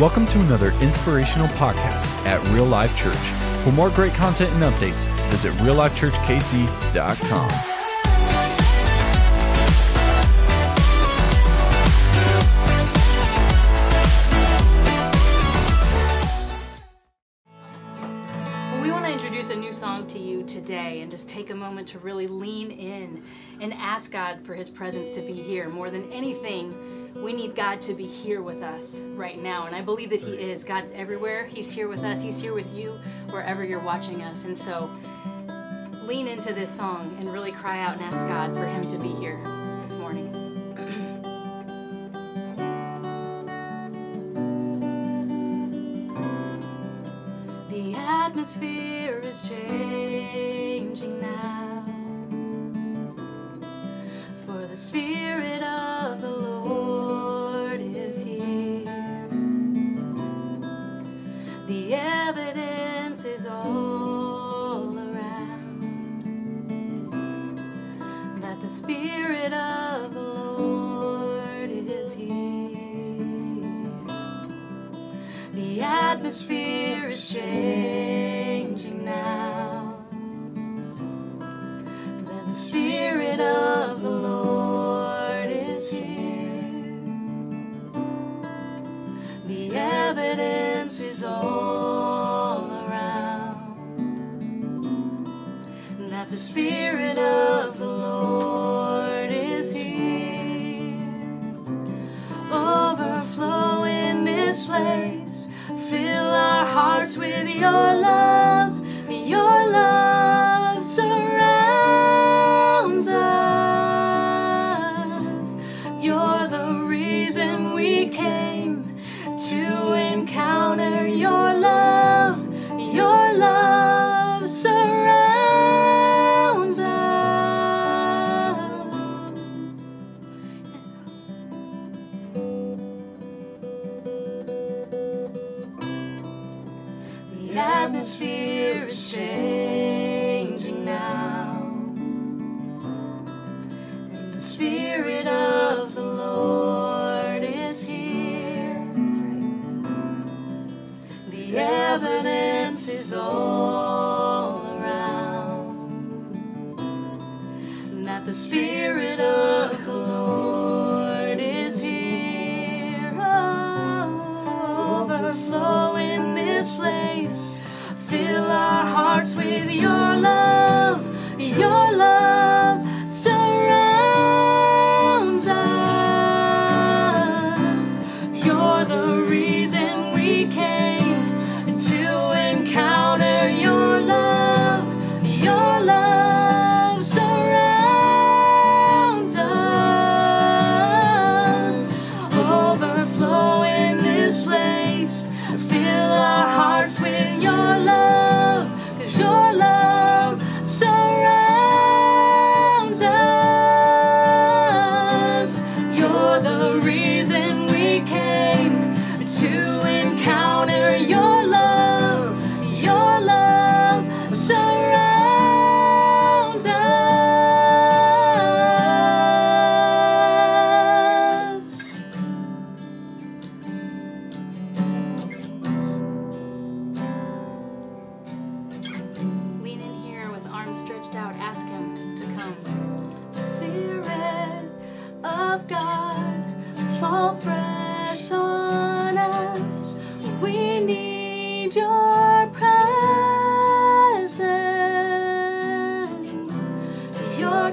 Welcome to another inspirational podcast at Real Life Church. For more great content and updates, visit reallifechurchkc.com. Well, we want to introduce a new song to you today and just take a moment to really lean in and ask God for His presence to be here. More than anything, we need God to be here with us right now. And I believe that He is. God's everywhere. He's here with us, He's here with you wherever you're watching us. And so lean into this song and really cry out and ask God for Him to be here this morning. The atmosphere is changing now. For the Spirit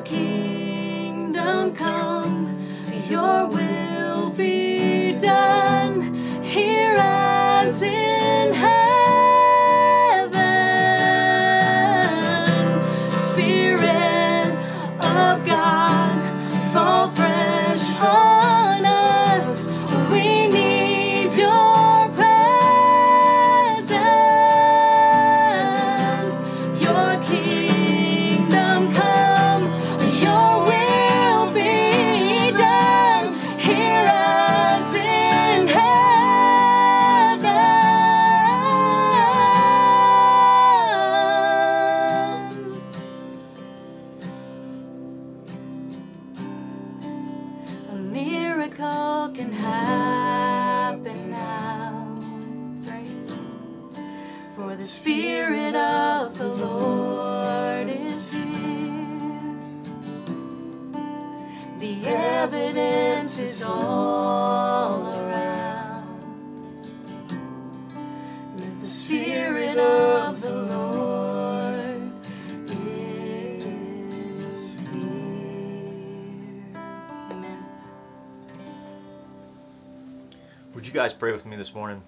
kingdom come, your will morning?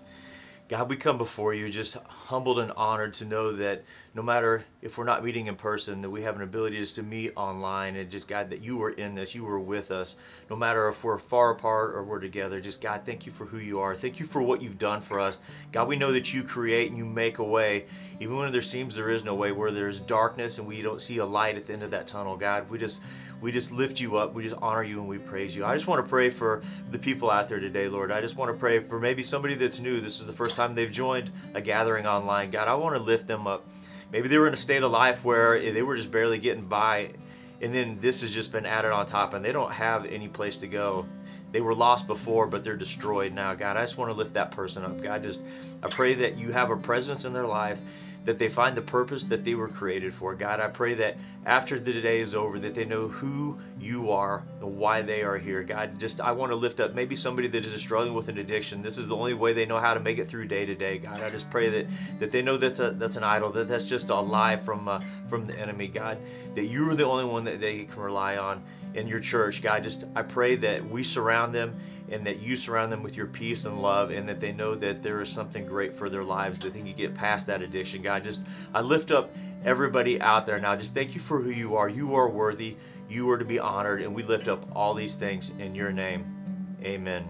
God, we come before you just humbled and honored to know that no matter if we're not meeting in person, that we have an ability just to meet online and just, God, that you were in this, you were with us. No matter if we're far apart or we're together, just, God, thank you for who you are. Thank you for what you've done for us. God, we know that you create and you make a way, even when there seems there is no way, where there's darkness and we don't see a light at the end of that tunnel. God, we just, we just lift you up. We just honor you and we praise you. I just want to pray for the people out there today, Lord. I just want to pray for maybe somebody that's new. This is the first time they've joined a gathering online. God, I want to lift them up. Maybe they were in a state of life where eh, they were just barely getting by, and then this has just been added on top, and they don't have any place to go. They were lost before, but they're destroyed now. God, I just want to lift that person up. God, just I pray that you have a presence in their life that they find the purpose that they were created for. God, I pray that after the day is over, that they know who you are and why they are here. God, just I want to lift up maybe somebody that is struggling with an addiction. This is the only way they know how to make it through day to day. God, I just pray that that they know that's a that's an idol, that that's just a lie from uh, from the enemy. God, that you are the only one that they can rely on in your church. God, just I pray that we surround them and that you surround them with your peace and love and that they know that there is something great for their lives that they can get past that addiction. God, just I lift up everybody out there now. Just thank you for who you are. You are worthy. You are to be honored and we lift up all these things in your name. Amen.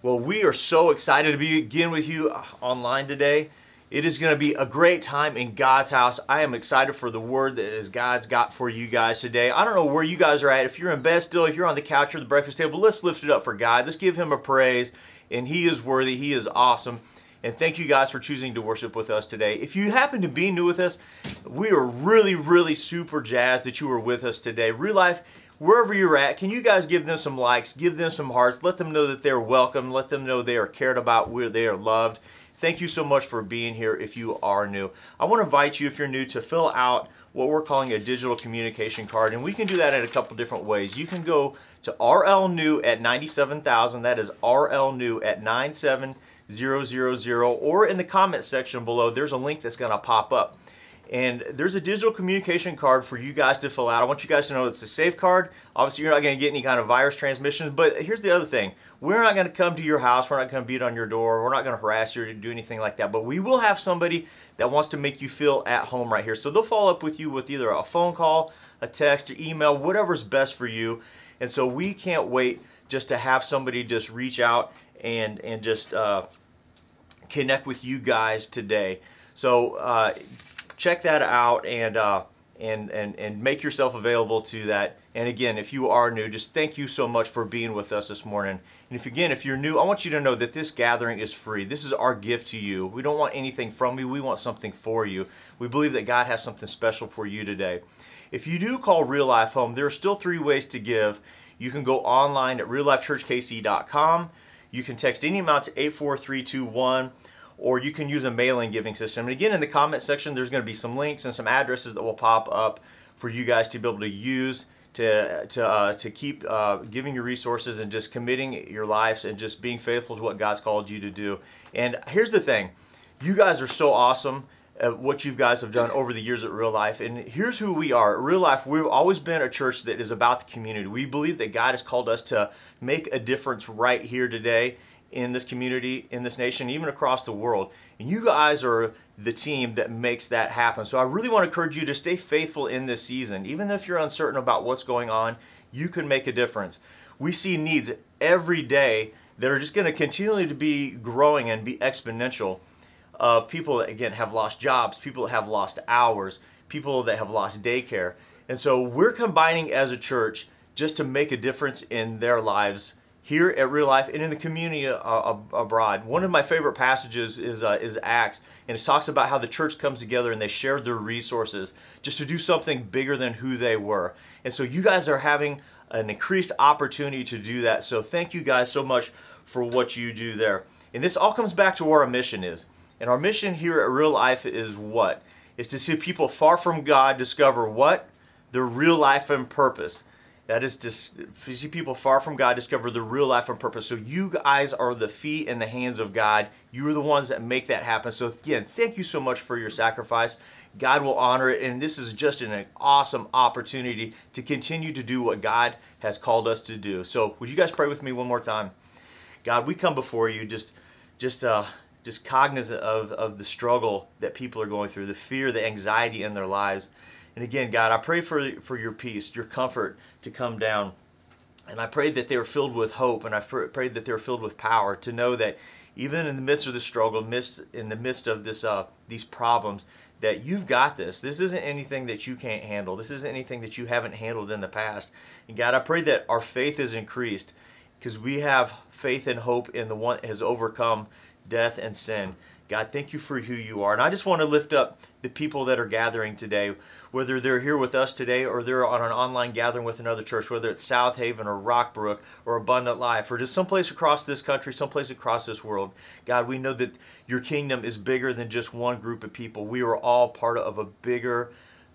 Well, we are so excited to be again with you online today. It is going to be a great time in God's house. I am excited for the word that is God's got for you guys today. I don't know where you guys are at. If you're in bed still, if you're on the couch or the breakfast table, let's lift it up for God. Let's give him a praise. And he is worthy. He is awesome. And thank you guys for choosing to worship with us today. If you happen to be new with us, we are really, really super jazzed that you are with us today. Real life, wherever you're at, can you guys give them some likes, give them some hearts, let them know that they're welcome, let them know they are cared about, where they are loved. Thank you so much for being here if you are new. I want to invite you, if you're new, to fill out what we're calling a digital communication card, and we can do that in a couple different ways. You can go to rlnew at 97,000, that is rlnew at 97000, or in the comment section below, there's a link that's going to pop up. And there's a digital communication card for you guys to fill out. I want you guys to know it's a safe card. Obviously, you're not going to get any kind of virus transmissions. But here's the other thing we're not going to come to your house. We're not going to beat on your door. We're not going to harass you or do anything like that. But we will have somebody that wants to make you feel at home right here. So they'll follow up with you with either a phone call, a text, or email, whatever's best for you. And so we can't wait just to have somebody just reach out and, and just uh, connect with you guys today. So, uh, check that out and uh, and and and make yourself available to that. And again, if you are new, just thank you so much for being with us this morning. And if again, if you're new, I want you to know that this gathering is free. This is our gift to you. We don't want anything from you. We want something for you. We believe that God has something special for you today. If you do call Real Life home, there are still three ways to give. You can go online at reallifechurchkc.com. You can text any amount to 84321 or you can use a mailing giving system. And again, in the comment section, there's going to be some links and some addresses that will pop up for you guys to be able to use to to uh, to keep uh, giving your resources and just committing your lives and just being faithful to what God's called you to do. And here's the thing, you guys are so awesome at what you guys have done over the years at Real Life. And here's who we are. At Real Life, we've always been a church that is about the community. We believe that God has called us to make a difference right here today in this community, in this nation, even across the world. And you guys are the team that makes that happen. So I really want to encourage you to stay faithful in this season. Even if you're uncertain about what's going on, you can make a difference. We see needs every day that are just going to continually to be growing and be exponential of people that again have lost jobs, people that have lost hours, people that have lost daycare. And so we're combining as a church just to make a difference in their lives here at Real Life and in the community uh, abroad. One of my favorite passages is uh, is Acts, and it talks about how the church comes together and they shared their resources just to do something bigger than who they were. And so you guys are having an increased opportunity to do that. So thank you guys so much for what you do there. And this all comes back to what our mission is. And our mission here at Real Life is what? Is to see people far from God discover what? Their real life and purpose. That is you see people far from God discover the real life and purpose. So you guys are the feet and the hands of God. You are the ones that make that happen. So again, thank you so much for your sacrifice. God will honor it. And this is just an awesome opportunity to continue to do what God has called us to do. So would you guys pray with me one more time? God, we come before you just just uh just cognizant of, of the struggle that people are going through, the fear, the anxiety in their lives. And again, God, I pray for, for your peace, your comfort to come down. And I pray that they are filled with hope, and I pray that they're filled with power to know that even in the midst of the struggle, midst, in the midst of this, uh, these problems, that you've got this. This isn't anything that you can't handle. This isn't anything that you haven't handled in the past. And God, I pray that our faith is increased because we have faith and hope in the one has overcome death and sin. God, thank you for who you are. And I just want to lift up the people that are gathering today, whether they're here with us today or they're on an online gathering with another church, whether it's South Haven or Rockbrook or Abundant Life or just someplace across this country, someplace across this world. God, we know that your kingdom is bigger than just one group of people. We are all part of a bigger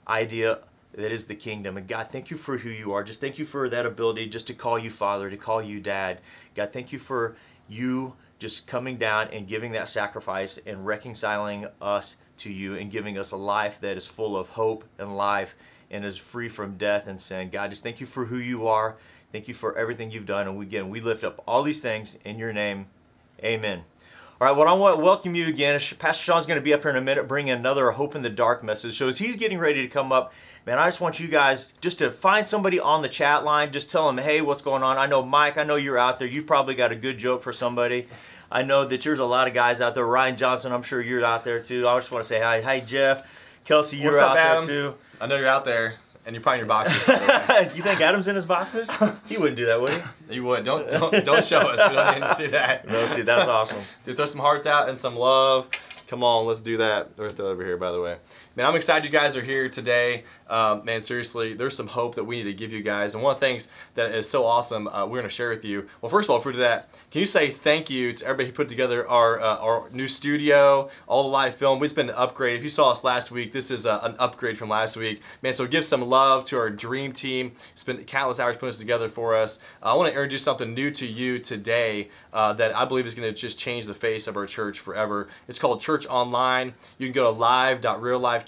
idea that is the kingdom. And God, thank you for who you are. Just thank you for that ability just to call you Father, to call you Dad. God, thank you for you just coming down and giving that sacrifice and reconciling us to you and giving us a life that is full of hope and life and is free from death and sin. God, just thank you for who you are. Thank you for everything you've done. And again, we lift up all these things in your name. Amen. All right, well, I want to welcome you again. Pastor Sean's going to be up here in a minute bringing another Hope in the Dark message. So as he's getting ready to come up, man, I just want you guys just to find somebody on the chat line. Just tell them, hey, what's going on? I know, Mike, I know you're out there. You probably got a good joke for somebody. I know that there's a lot of guys out there. Ryan Johnson, I'm sure you're out there too. I just want to say hi. Hi, Jeff. Kelsey, you're What's out up, Adam? there too. I know you're out there, and you're probably in your boxes. you think Adam's in his boxers? He wouldn't do that, would he? you would. Don't don't don't show us. We don't need to see that. No, see, that's awesome. Dude, throw some hearts out and some love. Come on, let's do that. Right over here, by the way. Man, I'm excited you guys are here today. Um, man, seriously, there's some hope that we need to give you guys. And one of the things that is so awesome, uh, we're going to share with you. Well, first of all, we that, can you say thank you to everybody who put together our uh, our new studio, all the live film? It's been an upgrade. If you saw us last week, this is uh, an upgrade from last week. Man, so give some love to our dream team. Spent countless hours putting this together for us. I want to introduce something new to you today uh, that I believe is going to just change the face of our church forever. It's called Church Online. You can go to live.reallifechurch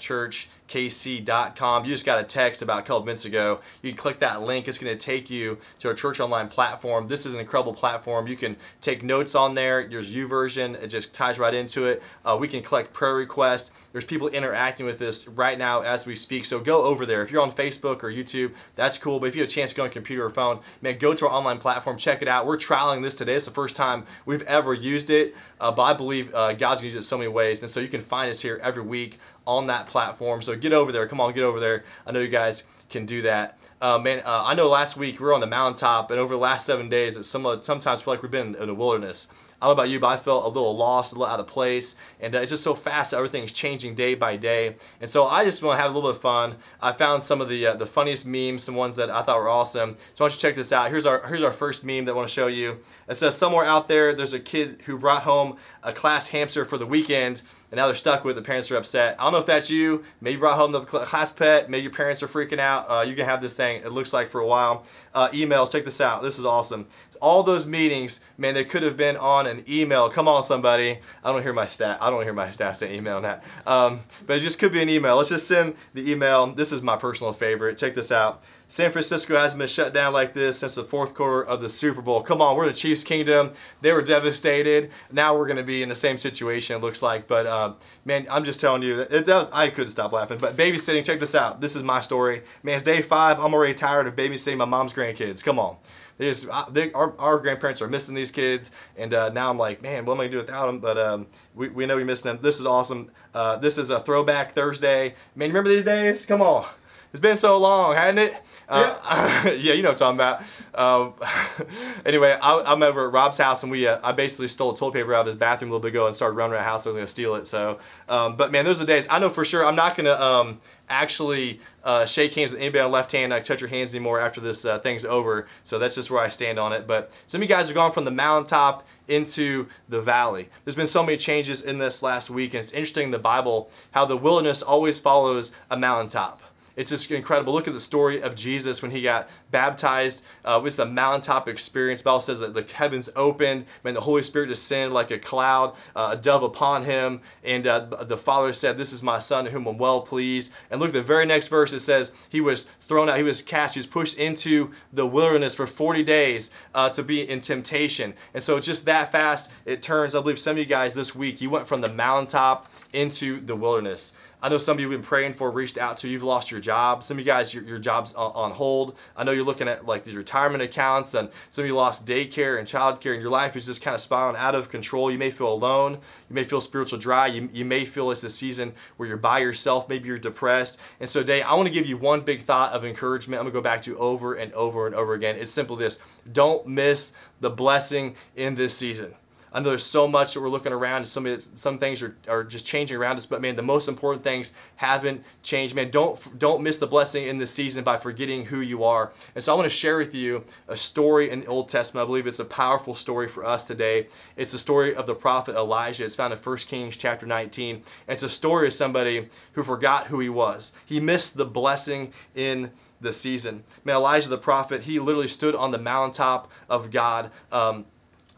kc.com. You just got a text about a couple minutes ago. You can click that link. It's going to take you to our church online platform. This is an incredible platform. You can take notes on there. There's YouVersion. It just ties right into it. Uh, we can collect prayer requests. There's people interacting with this right now as we speak. So go over there. If you're on Facebook or YouTube, that's cool. But if you have a chance to go on computer or phone, man, go to our online platform. Check it out. We're trialing this today. It's the first time we've ever used it. Uh, but I believe uh, God's going to use it so many ways. And so you can find us here every week on that platform. So get over there. Come on, get over there. I know you guys can do that. Uh, man, uh, I know last week we were on the mountaintop, and over the last seven days, it some, sometimes feel like we've been in the wilderness. I don't know about you, but I felt a little lost, a little out of place, and uh, it's just so fast. Everything's changing day by day, and so I just want to have a little bit of fun. I found some of the uh, the funniest memes, some ones that I thought were awesome. So why don't you check this out? Here's our here's our first meme that I want to show you. It says somewhere out there, there's a kid who brought home a class hamster for the weekend and now they're stuck with it. The parents are upset. I don't know if that's you. Maybe you brought home the class pet. Maybe your parents are freaking out. Uh, you can have this thing. It looks like for a while. Uh, emails. Check this out. This is awesome. All those meetings, man, they could have been on an email. Come on, somebody. I don't hear my stat. I don't hear my staff saying email on that. Um, but it just could be an email. Let's just send the email. This is my personal favorite. Check this out. San Francisco hasn't been shut down like this since the fourth quarter of the Super Bowl. Come on, we're the Chiefs' kingdom. They were devastated. Now we're going to be in the same situation, it looks like. But uh, man, I'm just telling you, it does. I couldn't stop laughing. But babysitting, check this out. This is my story. Man, it's day five. I'm already tired of babysitting my mom's grandkids. Come on. They just, they, our, our grandparents are missing these kids, and uh, now I'm like, man, what am I gonna do without them? But um, we, we know we miss them. This is awesome. Uh, this is a throwback Thursday. Man, remember these days? Come on. It's been so long, hadn't it? Uh, yeah. yeah, you know what I'm talking about. Um, anyway, I, am over at Rob's house, and we uh, I basically stole toilet paper out of his bathroom a little bit ago and started running around the house. I was gonna steal it. So, um, but man, those are the days. I know for sure I'm not gonna um, actually uh, shake hands with anybody on the left hand. I touch your hands anymore after this uh, thing's over. So that's just where I stand on it. But some of you guys have gone from the mountaintop into the valley. There's been so many changes in this last week, and it's interesting in the Bible how the wilderness always follows a mountaintop. It's just incredible. Look at the story of Jesus when he got baptized. Uh, it was the mountaintop experience. The Bible says that the heavens opened, and the Holy Spirit descended like a cloud, uh, a dove upon him, and uh, the Father said, "This is my Son, whom I'm well pleased." And look, the very next verse it says he was thrown out, he was cast, he was pushed into the wilderness for 40 days uh, to be in temptation. And so just that fast, it turns. I believe some of you guys this week, you went from the mountaintop into the wilderness. I know some of you have been praying for, reached out to, you've lost your job. Some of you guys, your, your job's on, hold. I know you're looking at like these retirement accounts and some of you lost daycare and childcare and your life is just kind of spiraling out of control. You may feel alone. You may feel spiritual dry. You, you may feel it's a season where you're by yourself. Maybe you're depressed. And so today I want to give you one big thought of encouragement. I'm going to go back to over and over and over again. It's simple this. Don't miss the blessing in this season. I know there's so much that we're looking around and some, some things are, are just changing around us, but man, the most important things haven't changed. Man, don't, don't miss the blessing in this season by forgetting who you are. And so I want to share with you a story in the Old Testament. I believe it's a powerful story for us today. It's the story of the prophet Elijah. It's found in 1 Kings chapter 19. And it's a story of somebody who forgot who he was. He missed the blessing in the season. Man, Elijah the prophet, he literally stood on the mountaintop of God. Um,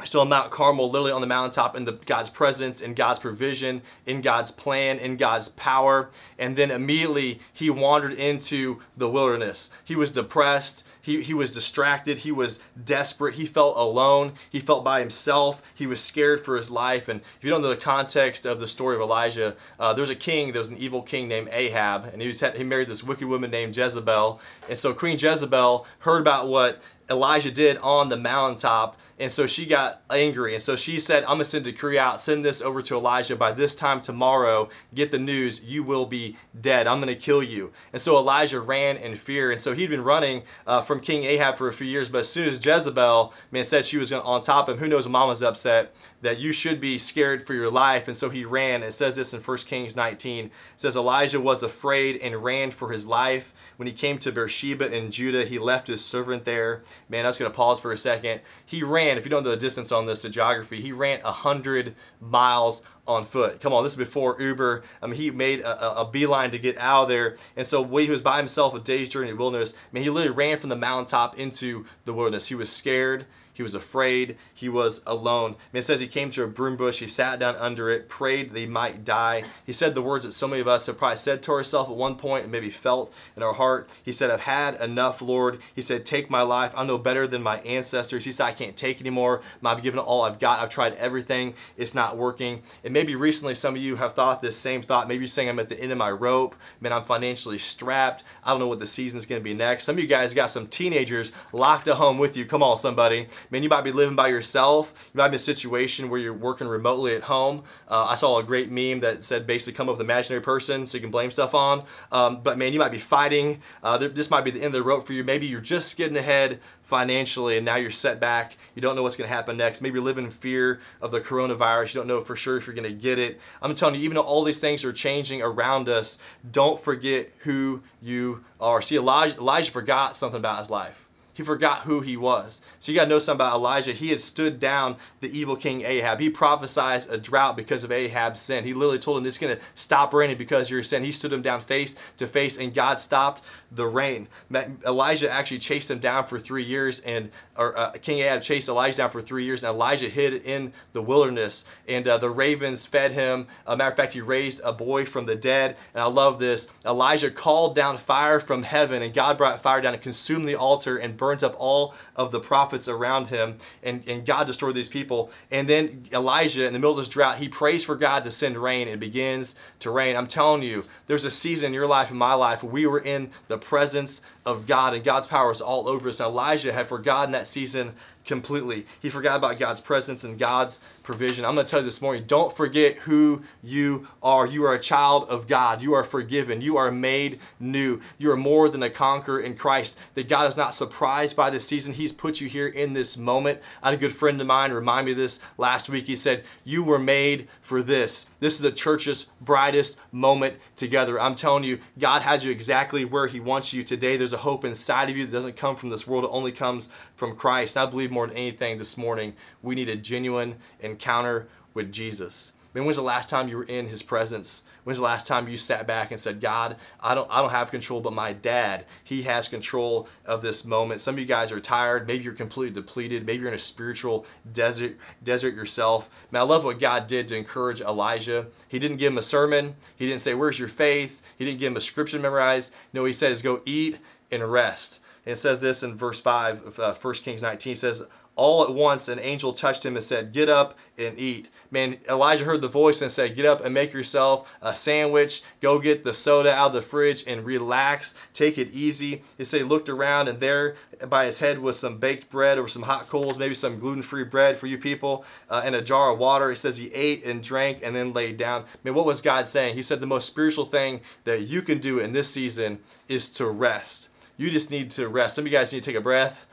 still on Mount Carmel, literally on the mountaintop in the God's presence, in God's provision, in God's plan, in God's power. And then immediately he wandered into the wilderness. He was depressed. He, he was distracted. He was desperate. He felt alone. He felt by himself. He was scared for his life. And if you don't know the context of the story of Elijah, uh, there was a king, there was an evil king named Ahab, and he, was, he married this wicked woman named Jezebel. And so Queen Jezebel heard about what Elijah did on the mountaintop and so she got angry. And so she said, I'm going to send a decree out, send this over to Elijah. By this time tomorrow, get the news, you will be dead. I'm going to kill you. And so Elijah ran in fear. And so he'd been running uh, from King Ahab for a few years. But as soon as Jezebel, man, said she was on top of him, who knows, mom was upset that you should be scared for your life. And so he ran. It says this in 1 Kings 19. It says, Elijah was afraid and ran for his life. When he came to Beersheba in Judah, he left his servant there. Man, I was going to pause for a second. He ran, if you don't know the distance on this, the geography, he ran 100 miles on foot. Come on, this is before Uber. I mean, he made a, a, beeline to get out of there. And so when he was by himself a day's journey in the wilderness, I mean, he literally ran from the mountaintop into the wilderness. He was scared. He was afraid. He was alone. And it says he came to a broom bush. He sat down under it, prayed that he might die. He said the words that so many of us have probably said to ourselves at one point and maybe felt in our heart. He said, I've had enough, Lord. He said, Take my life. I'm no better than my ancestors. He said, I can't take anymore. I've given all I've got. I've tried everything. It's not working. And maybe recently some of you have thought this same thought. Maybe you're saying, I'm at the end of my rope. Man, I'm financially strapped. I don't know what the season's going to be next. Some of you guys got some teenagers locked at home with you. Come on, somebody. Man, you might be living by yourself. You might be in a situation where you're working remotely at home. Uh, I saw a great meme that said basically come up with an imaginary person so you can blame stuff on. Um, but man, you might be fighting. Uh, this might be the end of the rope for you. Maybe you're just getting ahead financially and now you're set back. You don't know what's going to happen next. Maybe you're living in fear of the coronavirus. You don't know for sure if you're going to get it. I'm telling you, even though all these things are changing around us, don't forget who you are. See, Elijah, Elijah forgot something about his life. He forgot who he was. So you got to know something about Elijah. He had stood down the evil king Ahab. He prophesied a drought because of Ahab's sin. He literally told him it's going to stop raining because of your sin. He stood him down face to face, and God stopped the rain. Elijah actually chased him down for three years, and or uh, King Ahab chased Elijah down for three years, and Elijah hid in the wilderness, and uh, the ravens fed him. A matter of fact, he raised a boy from the dead, and I love this. Elijah called down fire from heaven, and God brought fire down and consumed the altar and burned burns up all of the prophets around him, and, and God destroyed these people. And then Elijah, in the middle of this drought, he prays for God to send rain. It begins to rain. I'm telling you, there's a season in your life, in my life, we were in the presence of God, and God's power is all over us. And Elijah had forgotten that season completely. He forgot about God's presence and God's provision. I'm going to tell you this morning don't forget who you are. You are a child of God. You are forgiven. You are made new. You are more than a conqueror in Christ. That God is not surprised by this season. He's put you here in this moment. I had a good friend of mine remind me of this last week. He said, You were made for this. This is the church's brightest moment together. I'm telling you, God has you exactly where He wants you today. There's a hope inside of you that doesn't come from this world, it only comes from Christ. And I believe more than anything this morning, we need a genuine encounter with Jesus. I mean, when's the last time you were in his presence? When's the last time you sat back and said, God, I don't I don't have control, but my dad, he has control of this moment. Some of you guys are tired, maybe you're completely depleted, maybe you're in a spiritual desert desert yourself. Man, I love what God did to encourage Elijah. He didn't give him a sermon, he didn't say, Where's your faith? He didn't give him a scripture memorized. No, he said is go eat and rest. And it says this in verse 5 of uh, 1 Kings 19. It says, all at once an angel touched him and said, Get up and eat. Man, Elijah heard the voice and said, Get up and make yourself a sandwich. Go get the soda out of the fridge and relax. Take it easy. He said he looked around and there by his head was some baked bread or some hot coals, maybe some gluten free bread for you people, uh, and a jar of water. He says he ate and drank and then laid down. Man, what was God saying? He said the most spiritual thing that you can do in this season is to rest. You just need to rest. Some of you guys need to take a breath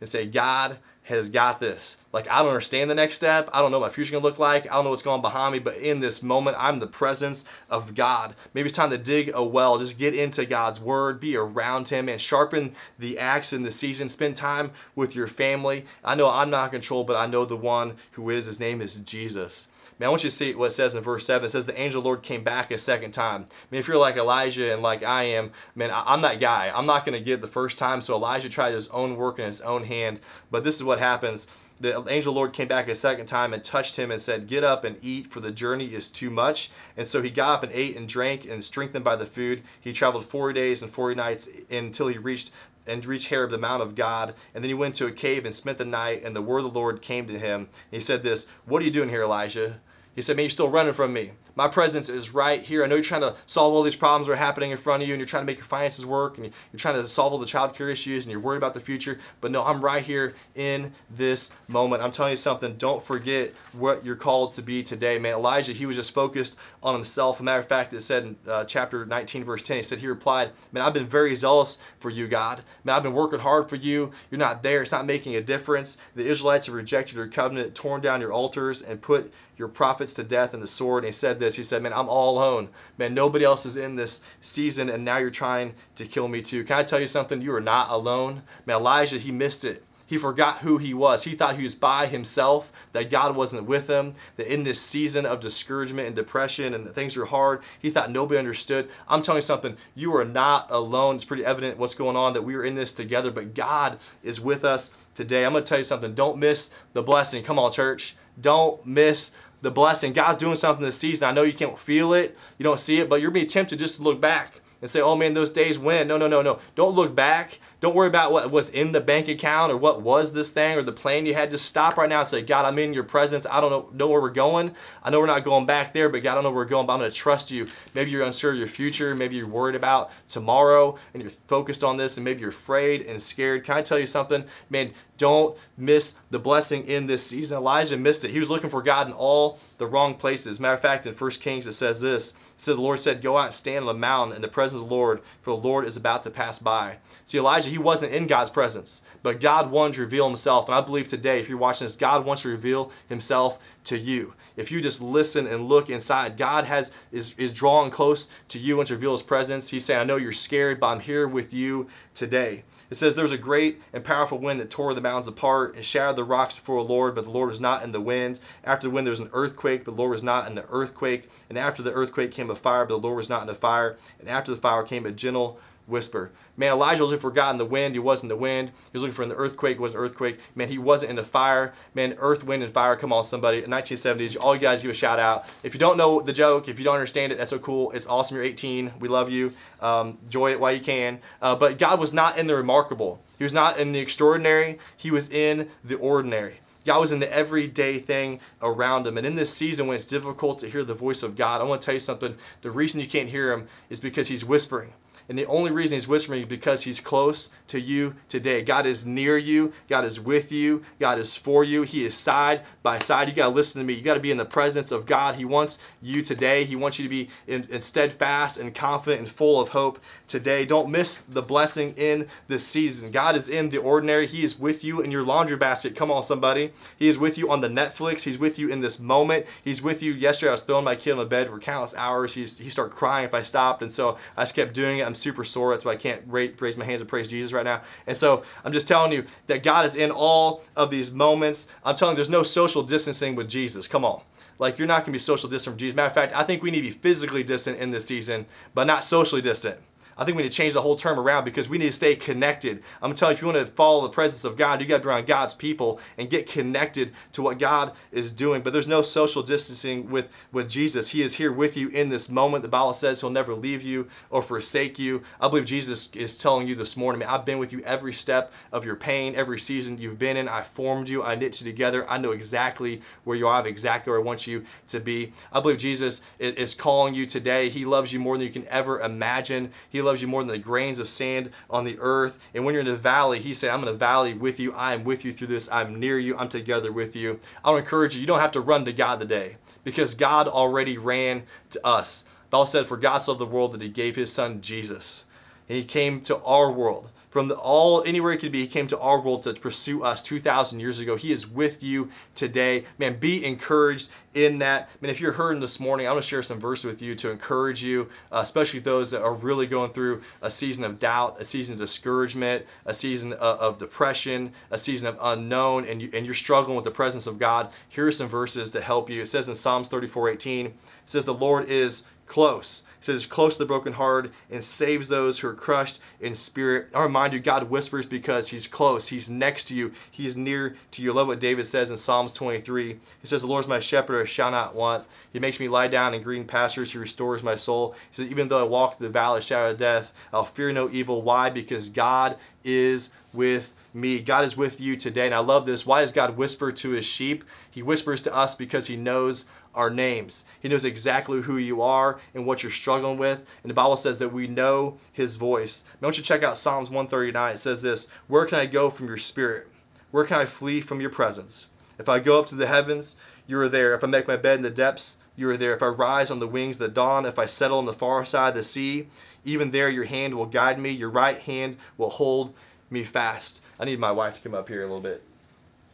and say, God, has got this. Like, I don't understand the next step. I don't know what my future gonna look like. I don't know what's going behind me, but in this moment, I'm the presence of God. Maybe it's time to dig a well. Just get into God's word, be around Him, and sharpen the axe in the season. Spend time with your family. I know I'm not in control, but I know the one who is. His name is Jesus. Man, I want you to see what it says in verse 7. It says, The angel Lord came back a second time. I mean, if you're like Elijah and like I am, man, I, am that guy. I'm not going to get the first time. So Elijah tried his own work in his own hand. But this is what happens. The angel Lord came back a second time and touched him and said, Get up and eat, for the journey is too much. And so he got up and ate and drank, and strengthened by the food, he traveled 40 days and 40 nights until he reached and reached Horeb, the Mount of God. And then he went to a cave and spent the night, and the word of the Lord came to him. He said this, What are you doing here, Elijah? He said, Man, you're still running from me. My presence is right here. I know you're trying to solve all these problems that are happening in front of you and you're trying to make your finances work and you're trying to solve all the child care issues and you're worried about the future. But no, I'm right here in this moment. I'm telling you something. Don't forget what you're called to be today, man. Elijah, he was just focused on himself. As a matter of fact, it said in uh, chapter 19, verse 10, he said, He replied, Man, I've been very zealous for you, God. Man, I've been working hard for you. You're not there. It's not making a difference. The Israelites have rejected your covenant, torn down your altars, and put your prophets to death and the sword. And he said this. He said, Man, I'm all alone. Man, nobody else is in this season, and now you're trying to kill me too. Can I tell you something? You are not alone. Man, Elijah, he missed it. He forgot who he was. He thought he was by himself, that God wasn't with him, that in this season of discouragement and depression and things are hard, he thought nobody understood. I'm telling you something, you are not alone. It's pretty evident what's going on that we are in this together, but God is with us today. I'm going to tell you something. Don't miss the blessing. Come on, church. Don't miss the blessing. God's doing something this season. I know you can't feel it, you don't see it, but you're being tempted just to look back and say, oh man, those days when. No, no, no, no. Don't look back. Don't worry about what was in the bank account or what was this thing or the plan you had. Just stop right now and say, God, I'm in your presence. I don't know, know where we're going. I know we're not going back there, but God, I don't know where we're going, but I'm going to trust you. Maybe you're unsure of your future. Maybe you're worried about tomorrow and you're focused on this and maybe you're afraid and scared. Can I tell you something? Man, don't miss the blessing in this season. Elijah missed it. He was looking for God in all the wrong places. Matter of fact, in 1 Kings it says this so the Lord said, Go out and stand on the mountain in the presence of the Lord, for the Lord is about to pass by. See, Elijah, he wasn't in God's presence, but God wanted to reveal himself. And I believe today, if you're watching this, God wants to reveal himself to you. If you just listen and look inside, God has is, is drawing close to you and to reveal his presence. He's saying, I know you're scared, but I'm here with you today. It says there was a great and powerful wind that tore the mountains apart and shattered the rocks before the Lord, but the Lord was not in the wind. After the wind there was an earthquake, but the Lord was not in the earthquake. And after the earthquake came a fire, but the Lord was not in the fire. And after the fire came a gentle whisper. Man, Elijah was looking for God in the wind. He wasn't the wind. He was looking for the earthquake. It wasn't earthquake. Man, he wasn't in the fire. Man, earth, wind, and fire. Come on, somebody. In 1970s, all you guys give a shout out. If you don't know the joke, if you don't understand it, that's so cool. It's awesome. You're 18. We love you. Um, enjoy it while you can. Uh, but God was not in the remarkable. He was not in the extraordinary. He was in the ordinary. God was in the everyday thing around him. And in this season, when it's difficult to hear the voice of God, I want to tell you something. The reason you can't hear him is because he's whispering. And the only reason he's whispering is because he's close to you today. God is near you. God is with you. God is for you. He is side by side. You got to listen to me. You got to be in the presence of God. He wants you today. He wants you to be in, in steadfast and confident and full of hope today. Don't miss the blessing in this season. God is in the ordinary. He is with you in your laundry basket. Come on, somebody. He is with you on the Netflix. He's with you in this moment. He's with you. Yesterday, I was throwing my kid in the bed for countless hours. He's, he started crying if I stopped. And so I just kept doing it. I'm super sore. That's why I can't raise my hands and praise Jesus right now. And so I'm just telling you that God is in all of these moments. I'm telling you, there's no social distancing with Jesus. Come on. Like you're not going to be social distant from Jesus. Matter of fact, I think we need to be physically distant in this season, but not socially distant. I think we need to change the whole term around because we need to stay connected. I'm gonna tell you, if you want to follow the presence of God, you got to be around God's people and get connected to what God is doing. But there's no social distancing with, with Jesus. He is here with you in this moment. The Bible says He'll never leave you or forsake you. I believe Jesus is telling you this morning, I've been with you every step of your pain, every season you've been in. I formed you, I knit you together. I know exactly where you are, I have exactly where I want you to be. I believe Jesus is calling you today. He loves you more than you can ever imagine. He loves you more than the grains of sand on the earth. And when you're in the valley, he said, I'm in the valley with you. I am with you through this. I'm near you. I'm together with you. I want to encourage you, you don't have to run to God today because God already ran to us. Paul said, For God so loved the world that he gave his son Jesus. And he came to our world from the, all anywhere he could be. He came to our world to pursue us 2,000 years ago. He is with you today. Man, be encouraged in that. Man, if you're hurting this morning, I'm going to share some verses with you to encourage you, uh, especially those that are really going through a season of doubt, a season of discouragement, a season of, of depression, a season of unknown, and, you, and you're struggling with the presence of God. Here are some verses to help you. It says in Psalms 34 18, it says, The Lord is close says, close to the brokenhearted and saves those who are crushed in spirit. I remind you, God whispers because He's close. He's next to you. He's near to you. I love what David says in Psalms 23. He says, The Lord is my shepherd, I shall not want. He makes me lie down in green pastures. He restores my soul. He says, Even though I walk through the valley of shadow of death, I'll fear no evil. Why? Because God is with me. God is with you today. And I love this. Why does God whisper to his sheep? He whispers to us because he knows our names. He knows exactly who you are and what you're struggling with. And the Bible says that we know his voice. I want you to check out Psalms 139. It says this Where can I go from your spirit? Where can I flee from your presence? If I go up to the heavens, you are there. If I make my bed in the depths, you are there. If I rise on the wings of the dawn, if I settle on the far side of the sea, even there your hand will guide me, your right hand will hold me fast. I need my wife to come up here a little bit.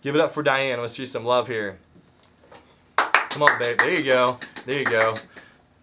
Give it up for Diane. Let's see some love here. Come on, babe. There you go. There you go.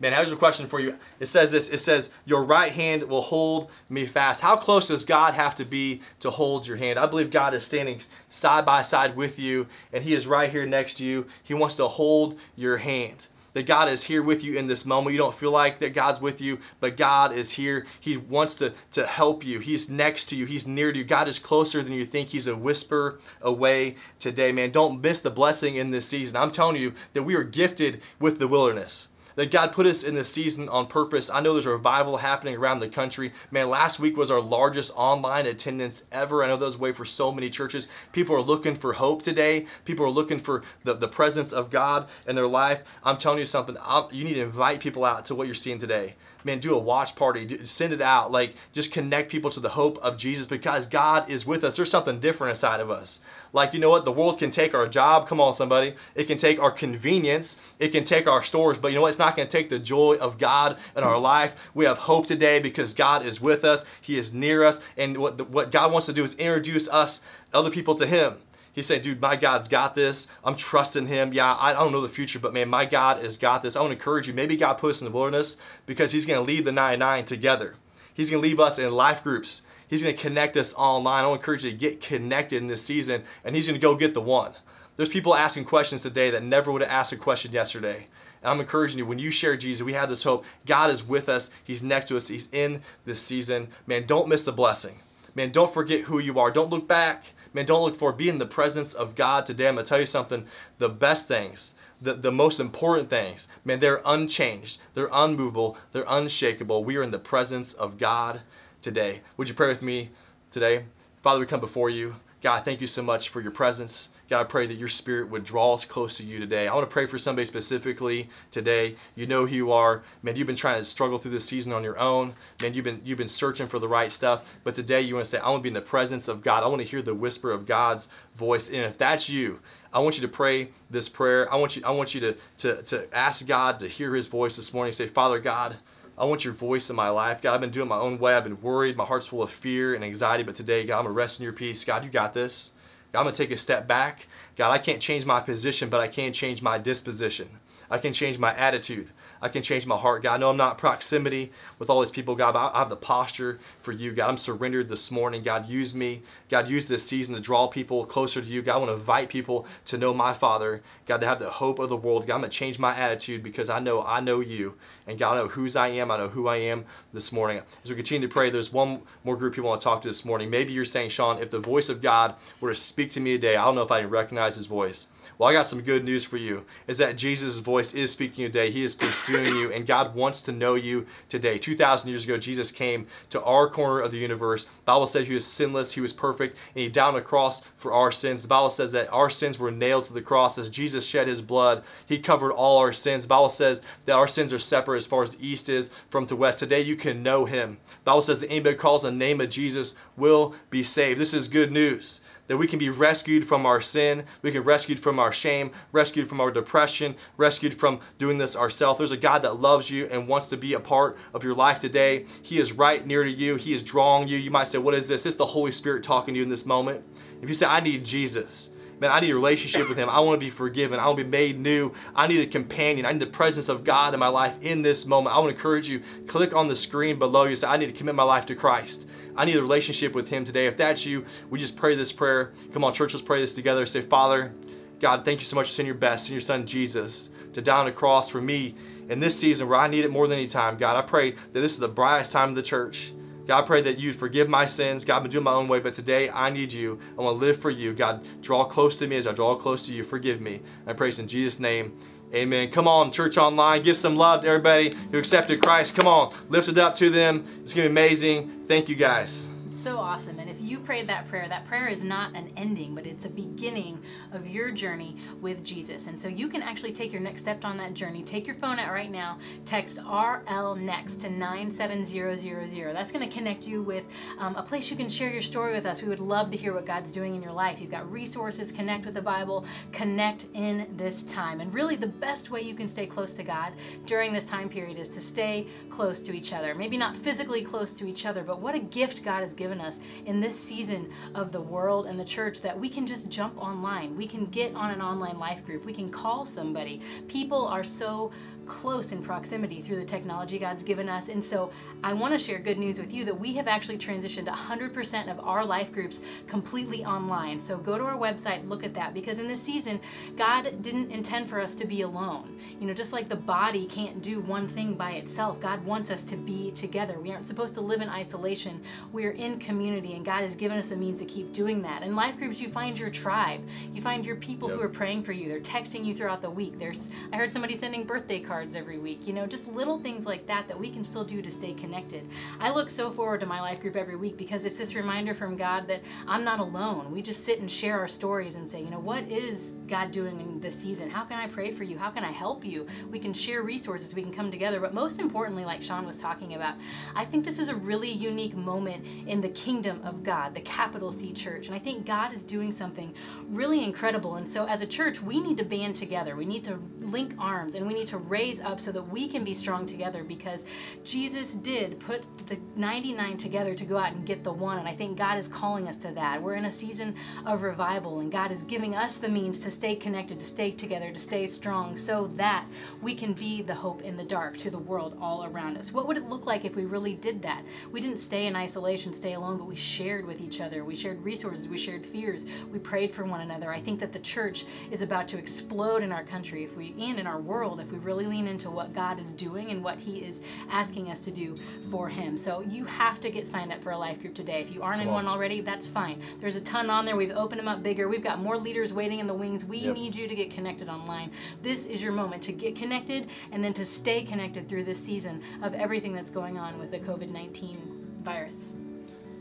Man, here's a question for you. It says this it says, Your right hand will hold me fast. How close does God have to be to hold your hand? I believe God is standing side by side with you, and He is right here next to you. He wants to hold your hand that God is here with you in this moment. You don't feel like that God's with you, but God is here. He wants to, to help you. He's next to you. He's near to you. God is closer than you think. He's a whisper away today, man. Don't miss the blessing in this season. I'm telling you that we are gifted with the wilderness that God put us in this season on purpose. I know there's a revival happening around the country. Man, last week was our largest online attendance ever. I know that was way for so many churches. People are looking for hope today. People are looking for the, the presence of God in their life. I'm telling you something. I'll, you need to invite people out to what you're seeing today man, do a watch party, send it out. Like, just connect people to the hope of Jesus because God is with us. There's something different inside of us. Like, you know what? The world can take our job. Come on, somebody. It can take our convenience. It can take our stores. But you know what? It's not going to take the joy of God in our life. We have hope today because God is with us. He is near us. And what, what God wants to do is introduce us, other people to Him. He's saying, dude, my God's got this. I'm trusting him. Yeah, I don't know the future, but man, my God has got this. I want to encourage you. Maybe God put us in the wilderness because he's going to leave the 99 together. He's going to leave us in life groups. He's going to connect us online. I want to encourage you to get connected in this season, and he's going to go get the one. There's people asking questions today that never would have asked a question yesterday. And I'm encouraging you, when you share Jesus, we have this hope. God is with us. He's next to us. He's in this season. Man, don't miss the blessing. Man, don't forget who you are. Don't look back. Man, don't look for Be in the presence of God today. I'm going to tell you something. The best things, the, the most important things, man, they're unchanged. They're unmovable. They're unshakable. We are in the presence of God today. Would you pray with me today? Father, we come before you. God, thank you so much for your presence. God, I pray that your spirit would draw us close to you today. I want to pray for somebody specifically today. You know who you are. Man, you've been trying to struggle through this season on your own. Man, you've been you've been searching for the right stuff. But today you want to say, I want to be in the presence of God. I want to hear the whisper of God's voice. And if that's you, I want you to pray this prayer. I want you, I want you to, to, to ask God to hear his voice this morning. Say, Father God, I want your voice in my life. God, I've been doing my own way. I've been worried. My heart's full of fear and anxiety. But today, God, I'm going to rest in your peace. God, you got this. I'm going to take a step back. God, I can't change my position, but I can change my disposition. I can change my attitude. I can change my heart, God. I know I'm not proximity with all these people, God, but I have the posture for you, God. I'm surrendered this morning. God, use me. God, use this season to draw people closer to you. God, I want to invite people to know my Father. God, to have the hope of the world. God, I'm to change my attitude because I know I know you. And God, I know whose I am. I know who I am this morning. As we continue to pray, there's one more group people want to talk to this morning. Maybe you're saying, Sean, if the voice of God were to speak to me today, I don't know if I recognize his voice. Well, I got some good news for you is that Jesus' voice is speaking today. He is pursuing you, and God wants to know you today. 2,000 years ago, Jesus came to our corner of the universe. The Bible said he was sinless, he was perfect, and he died on the cross for our sins. The Bible says that our sins were nailed to the cross. As Jesus shed his blood, he covered all our sins. The Bible says that our sins are separate as far as the east is from the west. Today, you can know him. The Bible says that anybody calls the name of Jesus will be saved. This is good news that we can be rescued from our sin, we can be rescued from our shame, rescued from our depression, rescued from doing this ourselves. There's a God that loves you and wants to be a part of your life today. He is right near to you. He is drawing you. You might say, "What is this?" It's the Holy Spirit talking to you in this moment. If you say, "I need Jesus," Man, I need a relationship with Him. I want to be forgiven. I want to be made new. I need a companion. I need the presence of God in my life in this moment. I want to encourage you, click on the screen below you. Say, I need to commit my life to Christ. I need a relationship with Him today. If that's you, we just pray this prayer. Come on, church, let's pray this together. Say, Father, God, thank you so much for sending your best, and your Son Jesus to die on the cross for me in this season where I need it more than any time. God, I pray that this is the brightest time of the church. God, I pray that you forgive my sins. God, I've been doing my own way, but today I need you. I want to live for you. God, draw close to me as I draw close to you. Forgive me. I pray in Jesus' name. Amen. Come on, church online. Give some love to everybody who accepted Christ. Come on, lift it up to them. It's going to be amazing. Thank you, guys so awesome. And if you prayed that prayer, that prayer is not an ending, but it's a beginning of your journey with Jesus. And so you can actually take your next step on that journey. Take your phone out right now, text RL next to 97000. That's going to connect you with um, a place you can share your story with us. We would love to hear what God's doing in your life. You've got resources, connect with the Bible, connect in this time. And really, the best way you can stay close to God during this time period is to stay close to each other. Maybe not physically close to each other, but what a gift God has given us in this season of the world and the church that we can just jump online. We can get on an online life group. We can call somebody. People are so close in proximity through the technology God's given us. And so I want to share good news with you that we have actually transitioned 100% of our life groups completely online. So go to our website, look at that, because in this season, God didn't intend for us to be alone. You know, just like the body can't do one thing by itself, God wants us to be together. We aren't supposed to live in isolation. We're in community, and God has given us a means to keep doing that. In life groups, you find your tribe. You find your people yep. who are praying for you. They're texting you throughout the week. There's I heard somebody sending birthday cards cards every week. You know, just little things like that that we can still do to stay connected. I look so forward to my life group every week because it's this reminder from God that I'm not alone. We just sit and share our stories and say, you know, what is God doing in this season? How can I pray for you? How can I help you? We can share resources, we can come together. But most importantly, like Sean was talking about, I think this is a really unique moment in the kingdom of God, the capital C church. And I think God is doing something really incredible. And so as a church, we need to band together. We need to link arms and we need to raise raise up so that we can be strong together because Jesus did put the 99 together to go out and get the one. And I think God is calling us to that. We're in a season of revival, and God is giving us the means to stay connected, to stay together, to stay strong so that we can be the hope in the dark to the world all around us. What would it look like if we really did that? We didn't stay in isolation, stay alone, but we shared with each other. We shared resources, we shared fears, we prayed for one another. I think that the church is about to explode in our country if we and in our world if we really lean into what God is doing and what He is asking us to do for Him. So you have to get signed up for a life group today. If you aren't Come in on. one already, that's fine. There's a ton on there. We've opened them up bigger. We've got more leaders waiting in the wings. We yep. need you to get connected online. This is your moment to get connected and then to stay connected through this season of everything that's going on with the COVID 19 virus.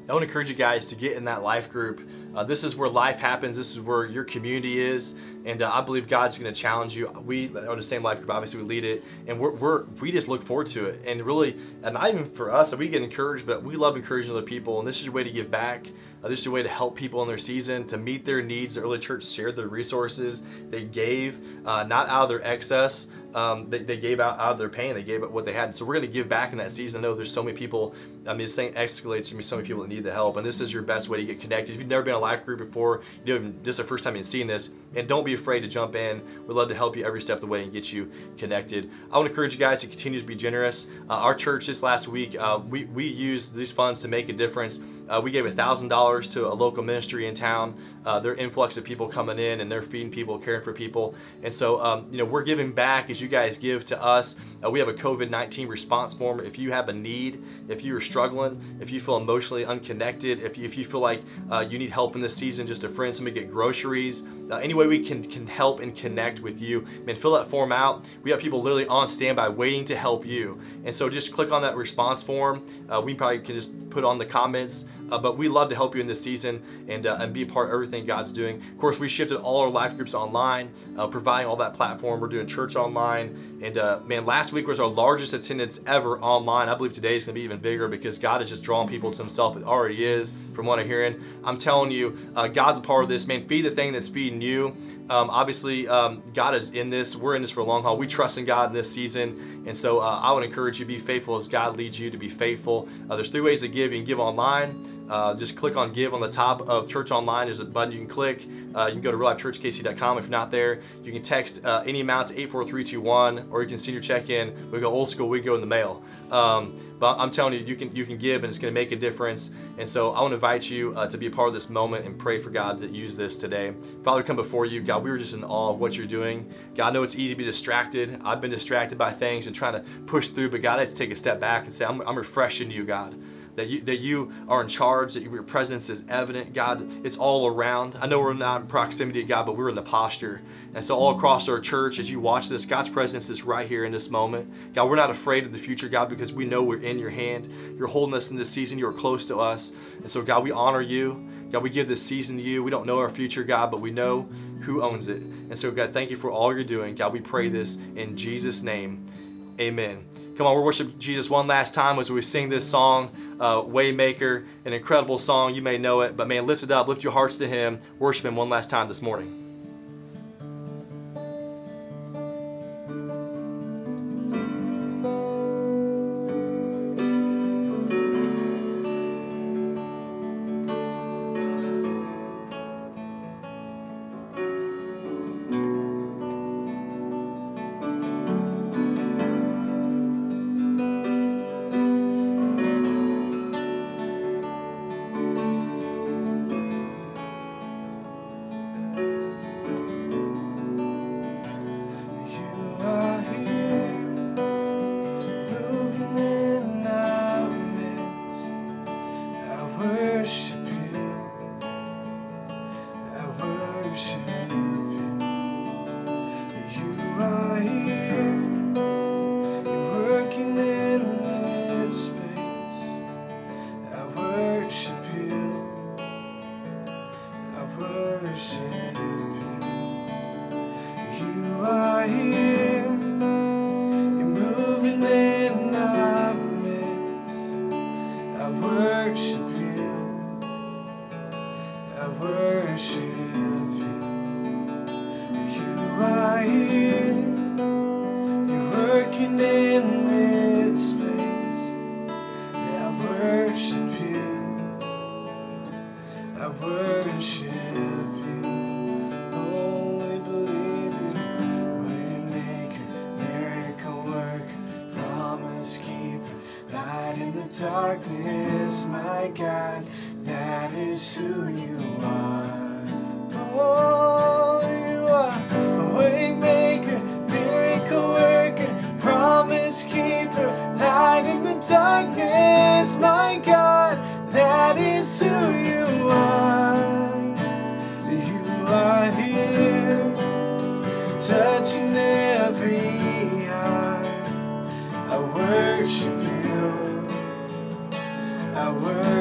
I want to encourage you guys to get in that life group. Uh, this is where life happens. This is where your community is, and uh, I believe God's going to challenge you. We are the same life group. Obviously, we lead it, and we're, we're we just look forward to it. And really, and not even for us, we get encouraged, but we love encouraging other people. And this is your way to give back. Uh, this is a way to help people in their season, to meet their needs. The early church shared their resources. They gave, uh, not out of their excess. Um, they, they, gave out, out of their pain. They gave it what they had. So we're going to give back in that season. I know there's so many people. I mean, this thing escalates to. So many people that need the help, and this is your best way to get connected. If you've never been in a life group before, you know, this is the first time you've seen this, and don't be afraid to jump in. We'd love to help you every step of the way and get you connected. I want to encourage you guys to continue to be generous. Uh, our church this last week, uh, we we used these funds to make a difference. Uh, we gave $1,000 to a local ministry in town. Uh, their influx of people coming in and they're feeding people, caring for people. And so, um, you know, we're giving back as you guys give to us. Uh, we have a COVID 19 response form. If you have a need, if you are struggling, if you feel emotionally unconnected, if you, if you feel like uh, you need help in this season, just a friend, somebody get groceries, uh, any way we can, can help and connect with you, man, fill that form out. We have people literally on standby waiting to help you. And so just click on that response form. Uh, we probably can just put on the comments. Uh, but we love to help you in this season and, uh, and be a part of everything God's doing. Of course, we shifted all our life groups online, uh, providing all that platform. We're doing church online. And uh, man, last week was our largest attendance ever online. I believe today is going to be even bigger because God is just drawing people to Himself. It already is, from what I'm hearing. I'm telling you, uh, God's a part of this. Man, feed the thing that's feeding you. Um, obviously, um, God is in this. We're in this for a long haul. We trust in God in this season. And so uh, I would encourage you to be faithful as God leads you to be faithful. there's three ways to give. You can give online. Uh, just click on give on the top of church online. There's a button you can click. Uh, you can go to reallifechurchkc.com if you're not there you can text uh, any amount to 84321 or you can send your check in. We go old school. We go in the mail. Um, but i'm telling you you can you can give and it's going to make a difference. And so i want to invite you uh, to be a part of this moment and pray for god to use this today. Father come before you. God we were just in awe of what you're doing. God i know it's easy to be distracted. I've been distracted by things and trying to push through but god i have to take a step back and say i'm, I'm refreshing you god that you, that you are in charge, that your presence is evident, God. It's all around. I know we're not in proximity to God, but we're in the posture. And so, all across our church, as you watch this, God's presence is right here in this moment. God, we're not afraid of the future, God, because we know we're in your hand. You're holding us in this season. You're close to us. And so, God, we honor you. God, we give this season to you. We don't know our future, God, but we know who owns it. And so, God, thank you for all you're doing. God, we pray this in Jesus' name. Amen. Come on, we're worship Jesus one last time as we sing this song, uh, Waymaker, an incredible song. You may know it, but man, lift it up, lift your hearts to Him, worship Him one last time this morning. Worship you.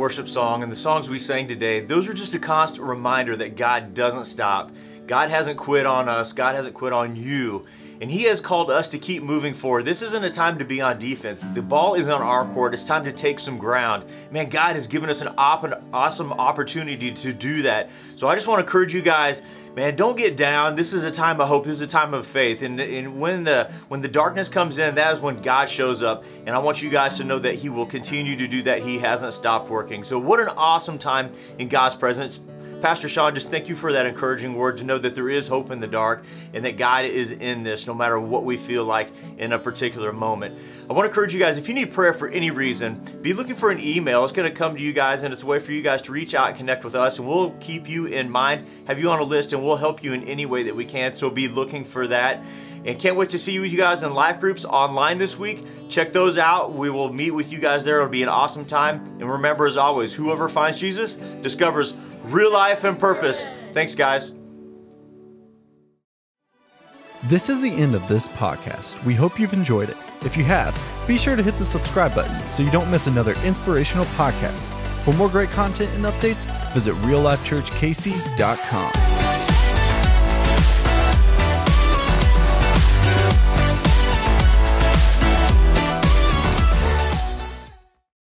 Worship song, and the songs we sang today, those are just a constant reminder that God doesn't stop. God hasn't quit on us. God hasn't quit on you. And He has called us to keep moving forward. This isn't a time to be on defense. The ball is on our court. It's time to take some ground. Man, God has given us an awesome opportunity to do that. So I just want to encourage you guys man don't get down. This is a time of hope. This is a time of faith. And, and when the when the darkness comes in that is when god shows up. And i want you guys to know that he will continue to do that. He hasn't stopped working. So what an awesome time in god's presence Pastor Sean, just thank you for that encouraging word to know that there is hope in the dark and that God is in this no matter what we feel like in a particular moment. I want to encourage you guys, if you need prayer for any reason, be looking for an email. It's going to come to you guys and it's a way for you guys to reach out and connect with us and we'll keep you in mind, have you on a list, and we'll help you in any way that we can. So be looking for that. And can't wait to see you guys in life groups online this week. Check those out. We will meet with you guys there. It'll be an awesome time. And remember, as always, whoever finds Jesus discovers real life and purpose. Thanks, guys. This is the end of this podcast. We hope you've enjoyed it. If you have, be sure to hit the subscribe button so you don't miss another inspirational podcast. For more great content and updates, visit reallifechurchkc.com.